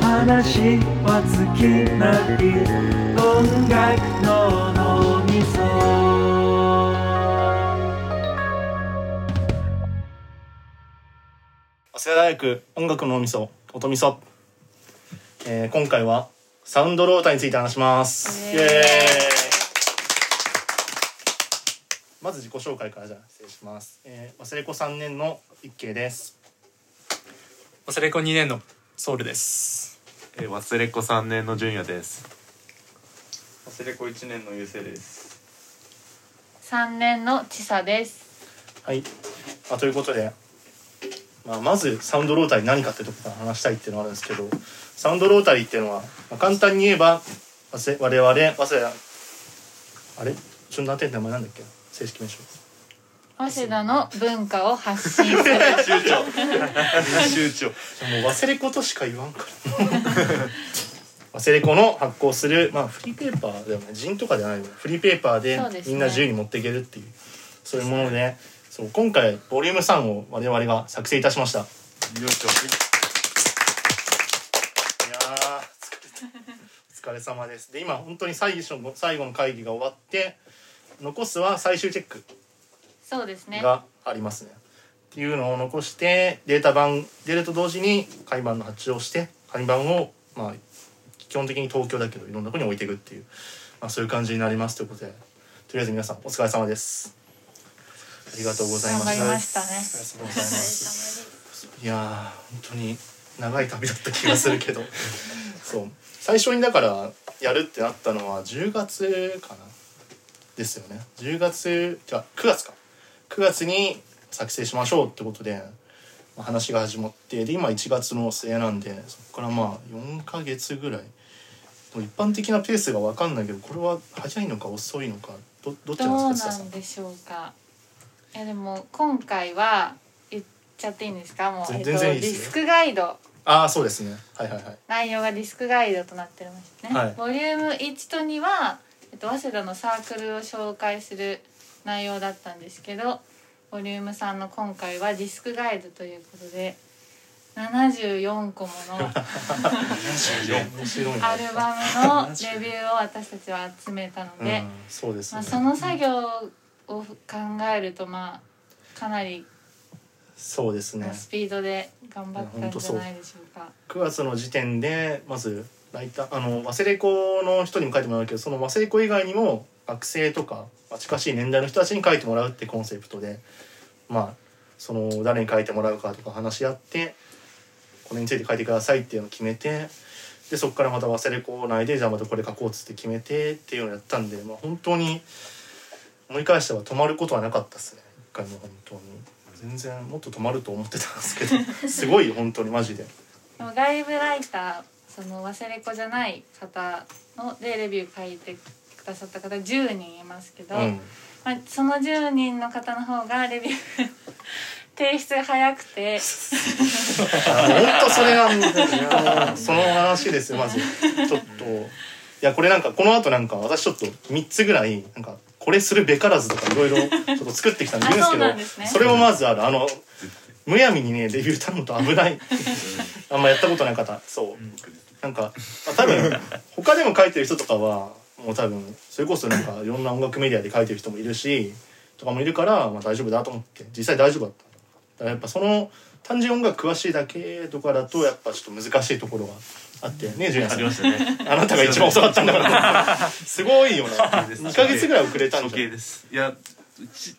話は尽きない音楽の脳みそ早稲田大学音楽の脳みそ音みそ、えー、今回はサウンドローターについて話します。イエーイ。まず自己紹介からじゃあ失礼します、えー、忘れ子3年の一慶です忘れ子2年のソウルですえー忘れっ子三年の純也です。忘れ子一年のゆうせいです。三年のちさです。はい、まあ、ということで、まあ、まずサウンドロータリー何かってとこから話したいっていうのがあるんですけどサウンドロータリーっていうのは、まあ、簡単に言えばわせ我々早稲田あれ？順団店って名前なんだっけ？正式名称早稲田の文化を発信する。編集長。編集長。もう忘れ子としか言わんから 忘れ子の発行する、まあ、フリーペーパーだよね人とかじゃないよねフリーペーパーでみんな自由に持っていけるっていうそういうものでそう今回ボリューム3を我々が作成いたしましたいや疲れ様ですで今本当に最初の最後の会議が終わって残すは最終チェックそうですね。がありますね。っていうのを残してデータ版出ると同時に紙版の発注をして紙版をまあ基本的に東京だけどいろんなところに置いていくっていう、まあ、そういう感じになりますということでとりあえず皆さんお疲れ様です。ありがとうございました。したね。ありがとうございやー本当に長い旅だった気がするけど。そう。最初にだからやるってなったのは10月かな。ですよね。10月じゃあ9月か9月に作成しましょうってことで、まあ話が始まってで今1月の末なんでそこからまあ4ヶ月ぐらい。一般的なペースが分かんないけどこれは早いのか遅いのかどどっちどなうんですか？なんでしょうか？いやでも今回は言っちゃっていいんですか？もう全えっと全然いいですよ。ディスクガイド。ああそうですね。はいはいはい。内容がディスクガイドとなってましてね、はい。ボリューム1と2は、えっと、早稲田のサークルを紹介する内容だったんですけどボリューム3の今回はディスクガイドということで74個もの アルバムのレビューを私たちは集めたので、うん、そうですまあ、ね、その作業を考えるとまあかなりそうですね。のスピードで頑張ったんじゃないでしょうか。9月の時点でまずライターあの忘れ子の人にも書いてもらうけどその忘れ子以外にも学生とか、まあ、近しい年代の人たちに書いてもらうってコンセプトでまあその誰に書いてもらうかとか話し合ってこれについて書いてくださいっていうのを決めてでそこからまた忘れ子内でじゃあまたこれ書こうっつって決めてっていうのをやったんで、まあ、本当に思い返しては止まることはなかったですね一回も本当に全然もっと止まると思ってたんですけど すごいよ本当にマジで。でも外部ライターその忘れ子じゃない方のでレビュー書いてくださった方10人いますけど、うん。まあ、その10人の方の方がレビュー 提出が早くて。本当それなんだよね その話ですよまず。ちょっと。いやこれなんかこの後なんか私ちょっと3つぐらいなんかこれするべからずとかいろいろちょっと作ってきたんであ言うんですけどね。それもまずあるあのむやみにねレビュー頼むと危ない。あんまやったことない方そう。なんか、まあ、多分他でも書いてる人とかはもう多分それこそなんかいろんな音楽メディアで書いてる人もいるしとかもいるから、まあ、大丈夫だと思って実際大丈夫だった。だからやっぱその単純に音楽詳しいだけとかだとやっぱちょっと難しいところがあってねジュニアさん。ありましたね。あなたが一番遅かったんだからすごいよね。2ヶ月ぐらい遅れたん処じゃです。いや、うち、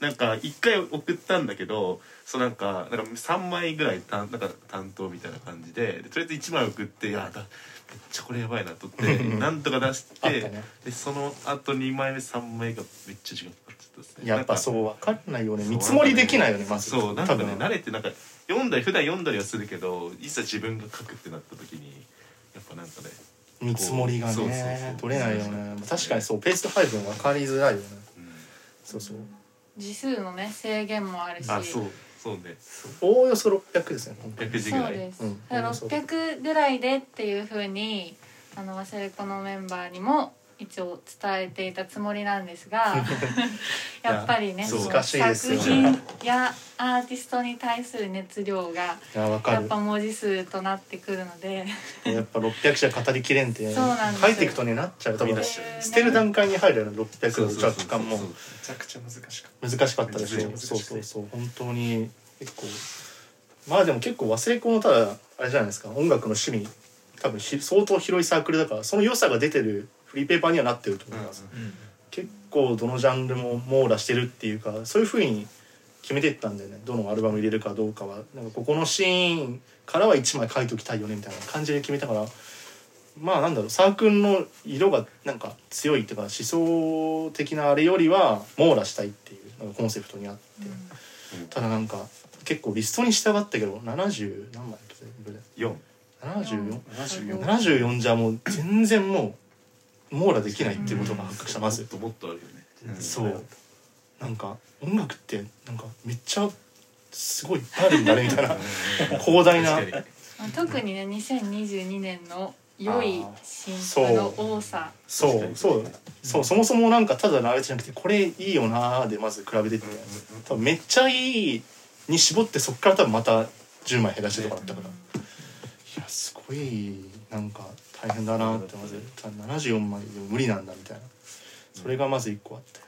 なんか一回送ったんだけど、そうなんか、なんか三枚ぐらい担なんか担当みたいな感じで、でとりあえず一枚送って、いや、だめっちゃこれやばいなと思って、なんとか出してたね。で、その後二枚目、三枚がめっちゃ時間かかっちゃったですね。やっぱう。そう分かんないよね。見積もりできないよねまず。そうなんかね多分。慣れてなんか読んだり普段読んだりはするけどいざ自分が書くってなった時にやっぱなんかね、見積もりがそうそうねそう。取れないよね。確かにそうペースト配分分かりづらいよね。うん。そうそう。字数のね制限もあるし。あそうそうね。おおよそ600ですね本当に。100字ぐらい。そうです、うん。600ぐらいでっていうふうにあの忘れ子のメンバーにも一応伝えていたつもりなんですが やっぱりね作ね。品やアーティストに対する熱量がいやっぱ文字数となってくるので。やっぱ600社語りきれんってそうなんですよ。書いていくとねなっちゃう多分飛び出しちゃ捨てる段階に入るような600そうのそうそうそう。若干も。めちゃくちゃ難しかっ難しかったでしょ難しいそうそうそう。本当に結構。まあでも結構忘れ子のただあれじゃないですか。音楽の趣味。多分ひ相当広いサークルだからその良さが出てるフリーペーパーにはなってると思います、た、うん結構どのジャンルも網羅してるっていうかそういうふうに決めていったんでね。どのアルバム入れるかどうかは。なんかここのシーンからは1枚書いておきたいよねみたいな感じで決めたから。まあなんだろう。サークルの色がなんか強いっていうか思想的なあれよりは網羅したいっていうなんかコンセプトにあって。ただなんか結構リストに従ったけど70何枚だっけ？全部で4 74 74 74じゃもう全然もう網羅できないっていうことが発覚した。まず。もっともっとあるよねそう。なんか音楽ってなんかめっちゃすごいいっぱいあるんだねみたいな。広大な。特にね2022年の良い新譜の多さ。そう。そう。そう。そもそもなんかただのあれじゃなくてこれいいよなーでまず比べてて。多分めっちゃいいに絞ってそっから多分また10枚減らしてとかだったからいやすごいなんか大変だなってまず74枚でも無理なんだみたいな。それがまず1個あって。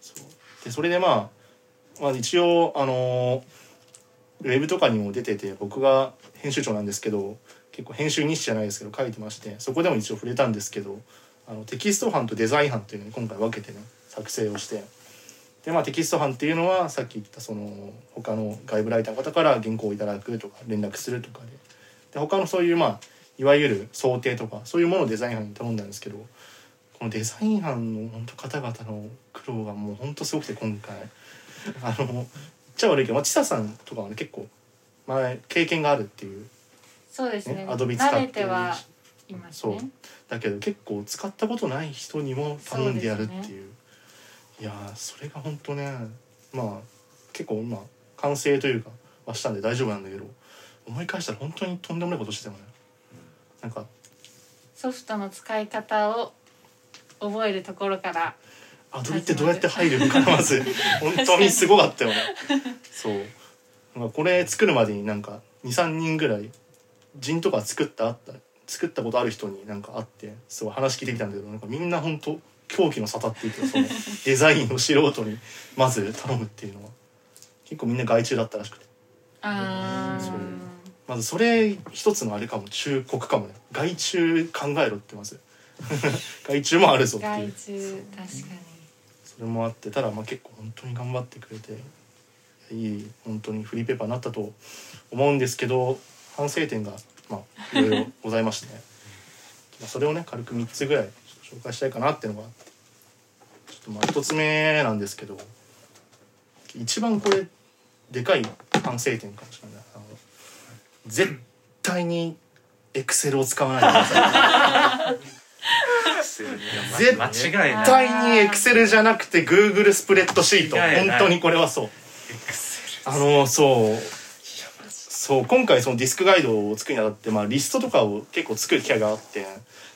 そう。でそれでまあ、まあ、一応あのウェブとかにも出てて僕が編集長なんですけど結構編集日誌じゃないですけど書いてましてそこでも一応触れたんですけどあのテキスト班とデザイン班っていうのに今回分けてね作成をして。でまあテキスト班っていうのはさっき言ったその他の外部ライターの方から原稿をいただくとか連絡するとかでで他のそういうまあいわゆる想定とかそういうものをデザイン班に頼んだんですけどこのデザイン班の本当方々の苦労がもう本当すごくて今回。あの言っちゃ悪いけど、まあ、千佐さんとかはね結構前経験があるっていうそうですね。ねアドビ使っていますそう。ねだけど結構使ったことない人にも頼んでやるっていう。そうですいやーそれが本当ねまあ結構今完成というかはしたんで大丈夫なんだけど思い返したら本当にとんでもないことしてたよね。なんか。ソフトの使い方を覚えるところからアドビってどうやって入るのかなまず 本当にすごかったよね。そう。なんかこれ作るまでになんか23人ぐらい人とか作ったあった作ったことある人になんか会ってすごい話聞いてきたんだけどなんかみんな本当狂気の沙汰っていうかその デザインを素人にまず頼むっていうのは結構みんな外注だったらしくて。あそう。ーまずそれ一つのあれかも忠告かもね。外注考えろってまず。外注もあるぞってい外う注確かに。それもあってただまあ結構本当に頑張ってくれていい本当にフリーペーパーになったと思うんですけど反省点がまあいろいろございまして まあそれをね軽く3つぐらい紹介したいかなっていうのがあってちょっとまあ1つ目なんですけど一番これでかい反省点かもしれないあの絶対にエクセルを使わない。でください絶対にエクセルじゃなくて Google スプレッドシート。本当にこれはそう。あのそう。そう今回そのディスクガイドを作るにあたって、まあ、リストとかを結構作る機会があって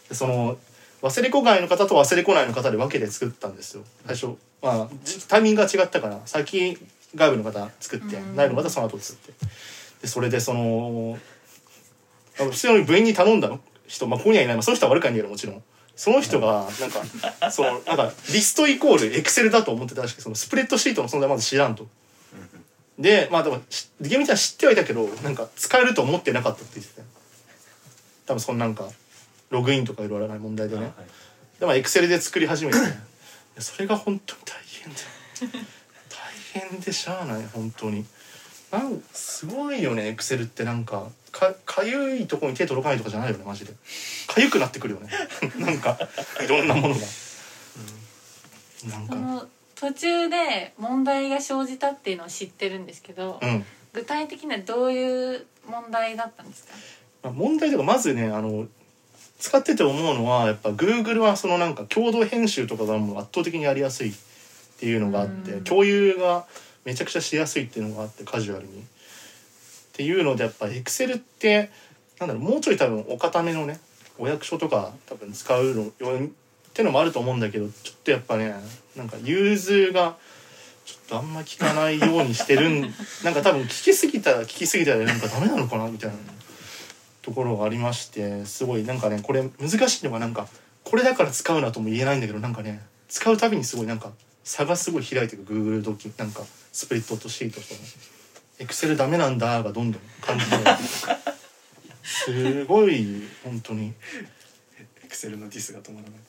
でその忘れ子外の方と忘れ子内の方で分けて作ったんですよ。最初まあじタイミングが違ったから先外部の方作ってうん。内部の方その後作ってでそれでその普通に部員に頼んだ人、まあ、ここにはいない、まあ、その人は悪くないんだけどもちろん。その人がなんかそのなんかリストイコールエクセルだと思ってたらしくてそのスプレッドシートの存在まず知らんと。でまあでもし厳密には知ってはいたけどなんか使えると思ってなかったって言ってたよ。多分そのなんかログインとかいろいろな問題でね。でまあエクセルで作り始めてそれが本当に大変だよ。大変でしゃあない本当になんすごいよねエクセルって。なんかかかゆいとこに手届かないとかじゃないよねマジで。かゆくなってくるよね。なんかいろんなものが、なんか。その途中で問題が生じたっていうのを知ってるんですけど、うん。具体的にはどういう問題だったんですか？まあ問題とかまずねあの使ってて思うのはやっぱ Google はそのなんか共同編集とかがもう圧倒的にやりやすいっていうのがあってうん。共有がめちゃくちゃしやすいっていうのがあってカジュアルに。っていうのでやっぱ Excel ってなんだろうもうちょい多分お固めのねお役所とか多分使うのよってのもあると思うんだけどちょっとやっぱねなんか融通がちょっとあんま聞かないようにしてるん なんか多分聞きすぎたら聞きすぎたらなんかダメなのかなみたいなところがありましてすごいなんかねこれ難しいのがなんかこれだから使うなとも言えないんだけどなんかね使うたびにすごいなんか差がすごい開いてく Google ドキなんかスプリットとシートとエクセルダメなんだがどんどん感じて。すごい本当に。エクセルのディスが止まらない。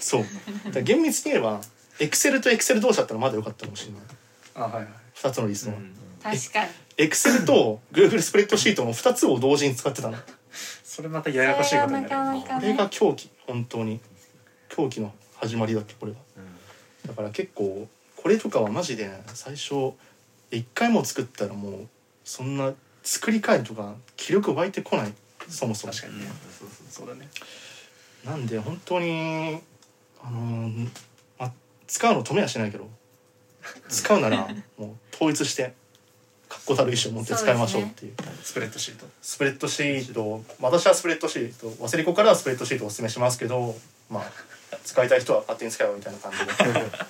そう。だ厳密に言えばエクセルとエクセル同士だったらまだ良かったかもしれない。あはいはい。2つのリストは、確かに。エクセルと Google スプレッドシートの2つを同時に使ってたの。それまたややこしいことになるこれが狂気。本当に。狂気の始まりだっけこれがだから結構これとかはマジで最初一回も作ったらもうそんな作り替えるとか気力湧いてこない。そもそも。確かにね。そうだね。なんで本当にあのーま、使うの止めはしないけど使うなら もう統一して確固たる意思を持って使いましょうっていう。スプレッドシート。スプレッドシート私はスプレッドシート忘れ子からはスプレッドシートをおすすめしますけどまあ使いたい人は勝手に使えばみたいな感じで。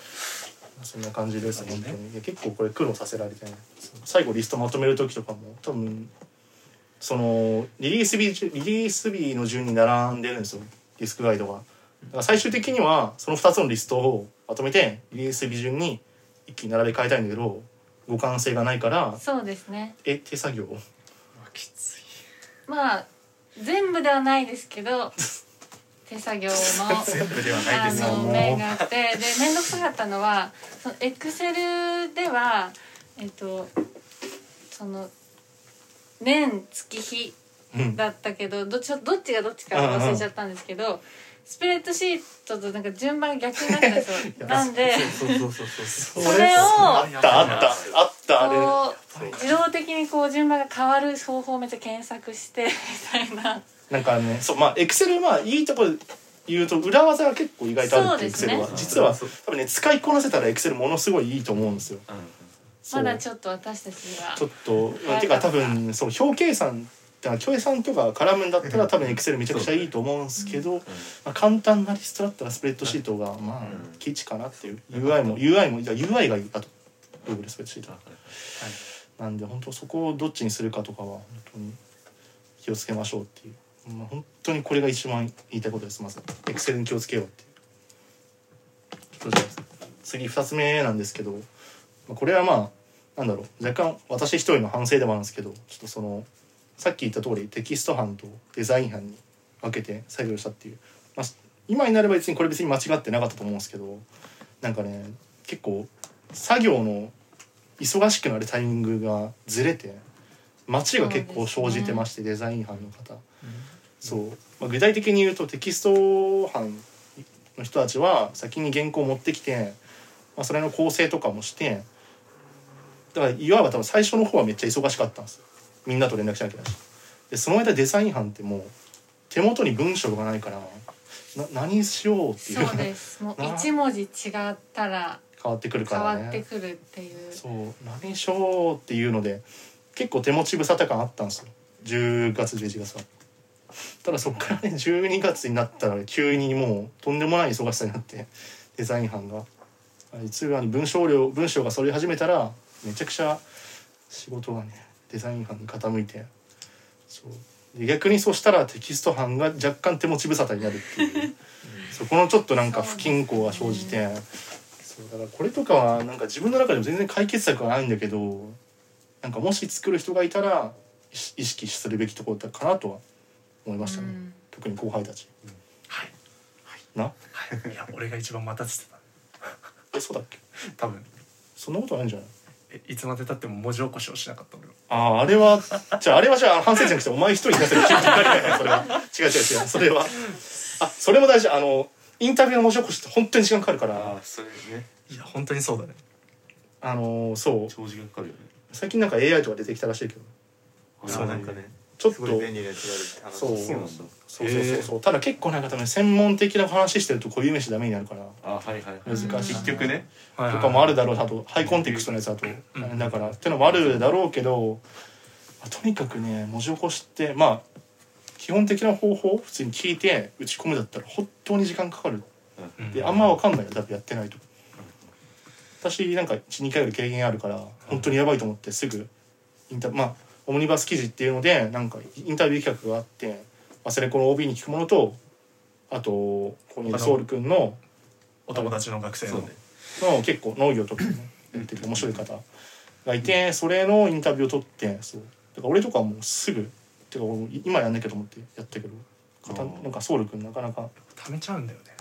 そんな感じです本当に。いや結構これ苦労させられてね最後リストまとめる時とかも多分そのリリース日リリース日の順に並んでるんですよ。ディスクガイドが。だから最終的にはその2つのリストをまとめてリリース日順に一気に並べ替えたいんだけど互換性がないからそうですね。え手作業？きつい。まあ全部ではないですけど 手作業の 全部ではないですあの面があってで面倒くさかったのはそのエクセルではえっとその年月日うん。だったけどどっちどっちがどっちか忘れちゃったんですけどスプレッドシートとなんか順番が逆になったんですよ。なんでそれをあったあったあったあれ。自動的にこう順番が変わる方法をめっちゃ検索してみたいななんかねそうまあエクセルまあいいとこ言うと裏技が結構意外とあるってエクセルは、そう実は多分ね使いこなせたらエクセルものすごいいいと思うんですよ。まだちょっと私たちがちょっとてか多分そう表計算ってのは計算とか絡むんだったら多分エクセルめちゃくちゃいいと思うんですけど、まあ、簡単なリストだったらスプレッドシートがまあ基地かなっていう。UI も UI も UI がいい。あと Google スプレッドシート。なんで本当そこをどっちにするかとかは本当に気をつけましょうっていう、まあ、本当にこれが一番言いたいことです。まずエクセルに気をつけようって次2つ目なんですけどまあこれはまあなんだろう。若干私一人の反省でもあるんですけどちょっとそのさっき言った通りテキスト班とデザイン班に分けて作業したっていう、まあ、今になれば別にこれ別に間違ってなかったと思うんですけどなんかね結構作業の忙しくなるタイミングがずれて待ちが結構生じてまして、デザイン班の方、そう、まあ、具体的に言うとテキスト班の人たちは先に原稿を持ってきて、まあ、それの構成とかもしてだからいわば多分最初の方はめっちゃ忙しかったんです。よみんなと連絡しなきゃいけないし。でその間デザイン班ってもう手元に文章がないからな何しようっていう。そうです。もう 一文字違ったら変わってくるか変らね。わってくるっていう。そう。何しようっていうので結構手持ち無沙汰感あったんですよ。10月11月は。ただそっからね 12月になったら急にもうとんでもない忙しさになってデザイン班が。いつがに文章量文章が揃い始めたらめちゃくちゃ仕事がねデザイン班に傾いて。そう。で逆にそうしたらテキスト班が若干手持ち無沙汰になるっていう。そこのちょっとなんか不均衡が生じてそう。だからこれとかはなんか自分の中でも全然解決策はないんだけどなんかもし作る人がいたら意識するべきところだったかなとは思いましたね、うん。特に後輩たち。はい。な？はい。いや俺が一番待たせてた。えそうだっけ？多分。そんなことないんじゃない？えいつまでたっても文字起こしをしなかった俺はあああれはじゃああれはじゃあ反省じゃなくてお前一人に出せる気がないそれは。違う違う違う。それは。あそれも大事。あのインタビューの文字起こしって本当に時間かかるから。ああそれね。いや本当にそうだね。あのそう。長時間かかるよね最近なんか AI とか出てきたらしいけど。そうなんかね。ちょっと。そう。そうそうそうそうただ結構なんか多分専門的な話してると固有名詞ダメになるから。あはいはいはい。難しい。結局ね。はいとかもあるだろうあとハイコンテクストのやつだと。ん。だからってのもあるだろうけどまあとにかくね文字起こしってまあ基本的な方法を普通に聞いて打ち込むだったら本当に時間かかる。うん。であんま分かんないよ多分やってないと私なんか12回より経験あるから本当にやばいと思ってすぐインタまあオムニバス記事っていうのでなんかインタビュー企画があってワセレコの OB に聞くものとあとここにいるソウル君のお友達の学生のの結構農業とかねやってる面白い方がいてそれのインタビューを取ってそう。だから俺とかはもうすぐてか俺今やんなきゃと思ってやったけどなんかソウル君なかなか貯めちゃうんだよね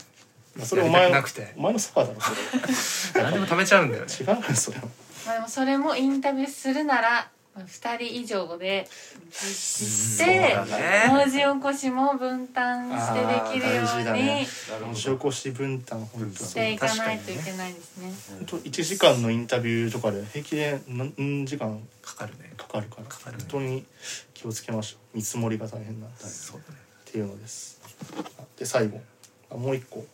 それお前なくて。お前のサーだろそれ。何でも貯めちゃうんだよね違うよそれは。まあでもそれもインタビューするならまあ2人以上で実施して文字起こしも分担してできるよあー大事だうね。に文字起こし分担本当していかないといけないですね。本当1時間のインタビューとかで平気で何何時間かかるね。かかるからかかるね。本当に気をつけましょう。見積もりが大変なんだね。っていうのです。あで最後。あもう一個。あ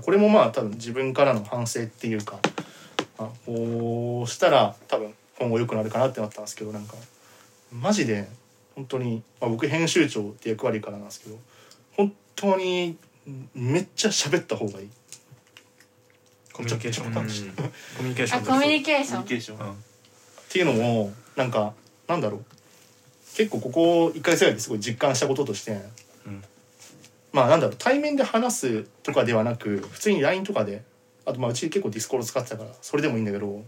これもまあ多分自分からの反省っていうかあこうしたら多分今後良くなるかなってなったんですけどなんかマジで本当に、まあ、僕編集長って役割からなんですけど本当にめっちゃ喋った方がいい。コミュニケーション。コミュニケーション。あコミュニケーション。コミュニケーション。うん。っていうのもなんかなんだろう。結構ここ1回生ですごい実感したこととして、うんまあなんだろう対面で話すとかではなく普通に LINE とかであとまあうち結構 Discord 使ってたからそれでもいいんだけど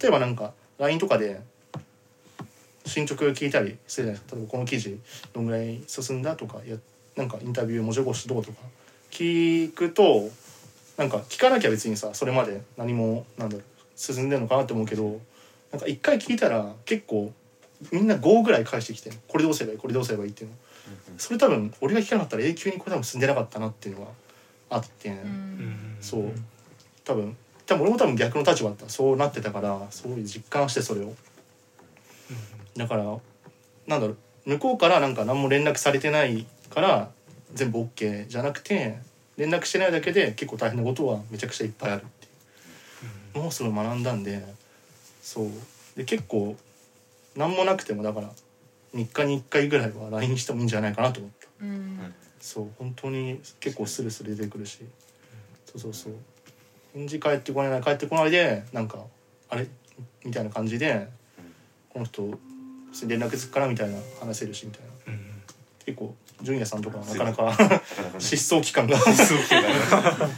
例えばなんか LINE とかで進捗聞いたりするじゃないですか。例えばこの記事どんぐらい進んだとかやなんかインタビュー文字起こしどうとか。聞くとなんか聞かなきゃ別にさそれまで何もなんだろう進んでるのかなって思うけどなんか一回聞いたら結構みんな5ぐらい返してきてこれどうすればいいこれどうすればいいっていうのそれ多分俺が聞かなかったら永久にこれ多分進んでなかったなっていうのがあって、そう。多分。多分俺も多分逆の立場だった。らそうなってたからそういう実感してそれを。だからなんだろう。向こうからなんか何も連絡されてないから全部 OK じゃなくて連絡してないだけで結構大変なことはめちゃくちゃいっぱいあるっていう。のをそれを学んだんでそう。で結構何もなくてもだから3日に1回ぐらいは LINE してもいいんじゃないかなと思った。うん。そう本当に結構スルスル出てくるし。そうそうそう。返事返ってこない帰ってこないでなんかあれ？みたいな感じでこの人連絡つくからみたいな話せるしみたいな。うん。結構純也さんとかはなかなか 失踪期間が。本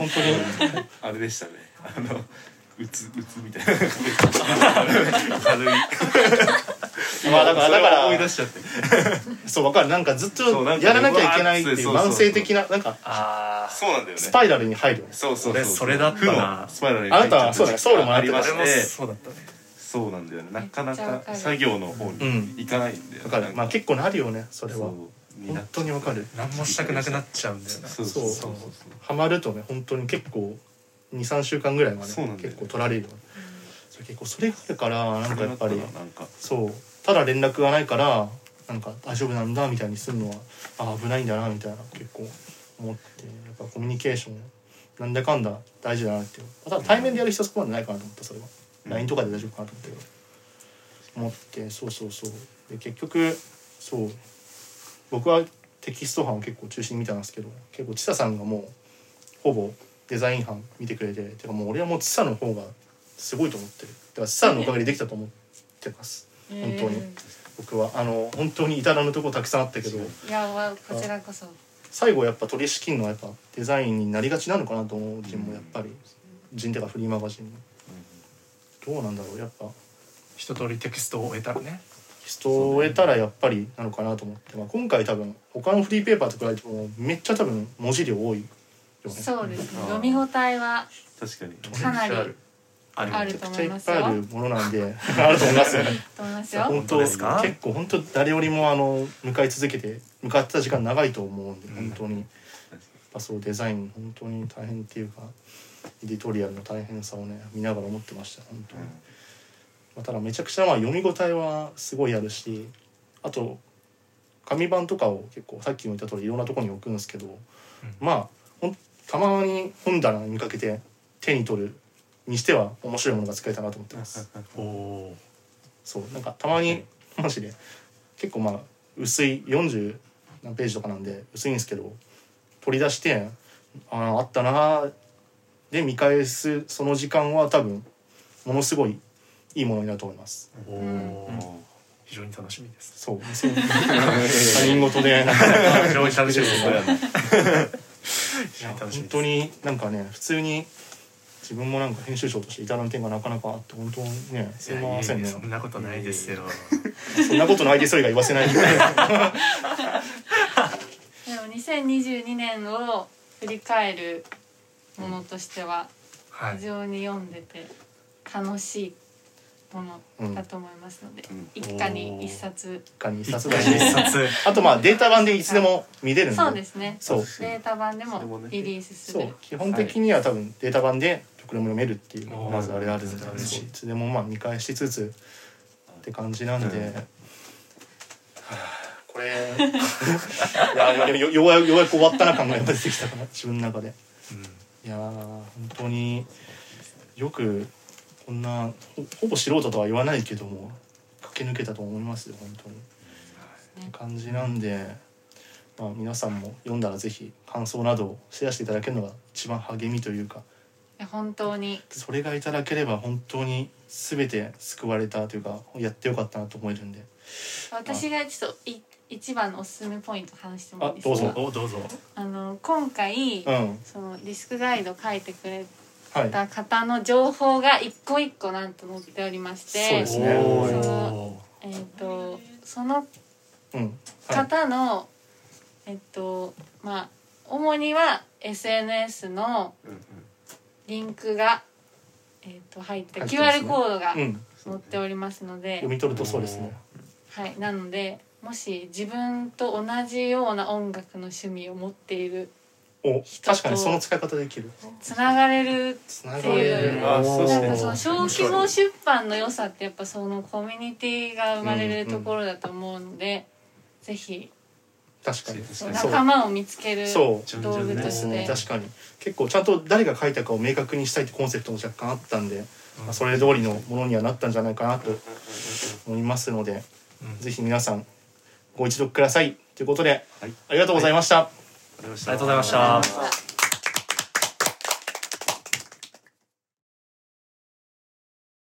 当に。あれでしたね。あのうつうつみたいな。軽い まあだからだから思い出しちゃって。そうわかる。なんかずっとそうなんかねやらなきゃいけないっていううわーってそうそうそう。慢性的ななんかあそうなんだよね。スパイラルに入るよね。そうそうそう。俺それだったな。スパイラルにあなたは入っちゃったそうだね。ソウルもありましてそうだったね。そうなんだよね。なかなか作業の方うんに行かないんだよわかる。まあ結構なるよねそれは。本当にわかる。何もしたくなくなっちゃうんだよなそうそうそう。そう。ハマるとね本当に結構23週間ぐらいまでそうなんだよ結構取られるよね。それ結構それがあるからなんかやっぱりなんか。そうただ連絡がないからなんか大丈夫なんだみたいにするのはあ危ないんだなみたいな結構思ってやっぱコミュニケーションなんだかんだ大事だなってただ対面でやる必要そこまでないかなと思ったそれは、うん。LINE とかで大丈夫かなと思ったけど。思ってそうそうそう。で結局そう。僕はテキスト班を結構中心に見たんですけど結構千佐さんがもうほぼデザイン班見てくれててかもう俺はもう千佐の方がすごいと思ってる。だから千佐のおかげでできたと思ってます本当に。僕はあの本当に至らぬとこたくさんあったけど。いやわこちらこそ。最後やっぱ取り仕切るのはやっぱデザインになりがちなのかなと思う人もやっぱり。人っていうかフリーマガジンもどうなんだろうやっぱ。一通りテキストを終えたらね。人を得たらやっぱりなのかなと思って、まあ、今回多分他のフリーペーパーと比べてもめっちゃ多分文字量多いよね。そうですね。うん。読み応えは確かに。かなりあるめちゃくちゃいっと思いますよぱいあるものなんで。あると思いますよ。ね本当ですか？結構本当誰よりもあの向かい続けて向かってた時間長いと思うんで本当に、やっぱそうデザイン本当に大変っていうかエディトリアルの大変さをね見ながら思ってました本当に、まあ、ただめちゃくちゃまあ読み応えはすごいあるしあと紙版とかを結構さっきも言った通りいろんなところに置くんですけど、まあほんたまに本棚に見かけて手に取るにしては面白いものが使えたなと思ってます。おおそうなんかたまにマジで結構まあ薄い40何ページとかなんで薄いんですけど取り出してあああったなで見返すその時間は多分ものすごいいいものになると思います。おお非常に楽しみです。そう。2000 他人事で非常に楽しみです。本当になんかね普通に自分もなんか編集長として至らん点がなかなかあって本当にねすいませんね。そんなことないですよ。そんなことないですよが言わせないで でも2022年を振り返るものとしてははい。非常に読んでて楽しいものだと思いますので、うん。一家に一冊。他に一一冊ぐらいで冊。あとまあデータ版でいつでも見れるんで。そうですね。そう。データ版でもリリースする。そう。基本的には多分データ版でどこでも読めるっていうおー。まずあれあるんでい。つでもまあ見返しつつって感じなんで、うんはあこれ。いやよよようやく終わったな感が出てきたから自分の中で。いやー本当によくこんなほほぼ素人とは言わないけども駆け抜けたと思いますよ本当に。って感じなんで、まあ、皆さんも読んだらぜひ感想などをシェアしていただけるのが一番励みというか本当に。それがいただければ本当に全て救われたというかやってよかったなと思えるんで。私がちょっとい一番のおすすめポイント話してもいいですか？あどうぞ。おどうぞ。あの今回、うん。そのディスクガイド書いてくれはいた方の情報が一個一個なんと載っておりましてそうですね。おそーえっ、とそのうん。はい。方の、えっとまあ主には SNS のうんうんリンクが、えっと入って入ってますね。QR コードがうん。載っておりますので、読み取るとそうですね。はい、なのでもし自分と同じような音楽の趣味を持っているお人と確かにその使い方できる。つながれるつなっていうあそうなんそうかその小規模出版の良さってやっぱそのコミュニティが生まれるところだと思うので、ぜひ確かに。仲間を見つけるそう。道具とですねして確かに。結構ちゃんと誰が書いたかを明確にしたいってコンセプトも若干あったんで、まあ、それ通りのものにはなったんじゃないかなと思いますので、うん。ぜひ皆さんご一読ください。ということで、はい。ありがとうございました。ありがとうありがとうございました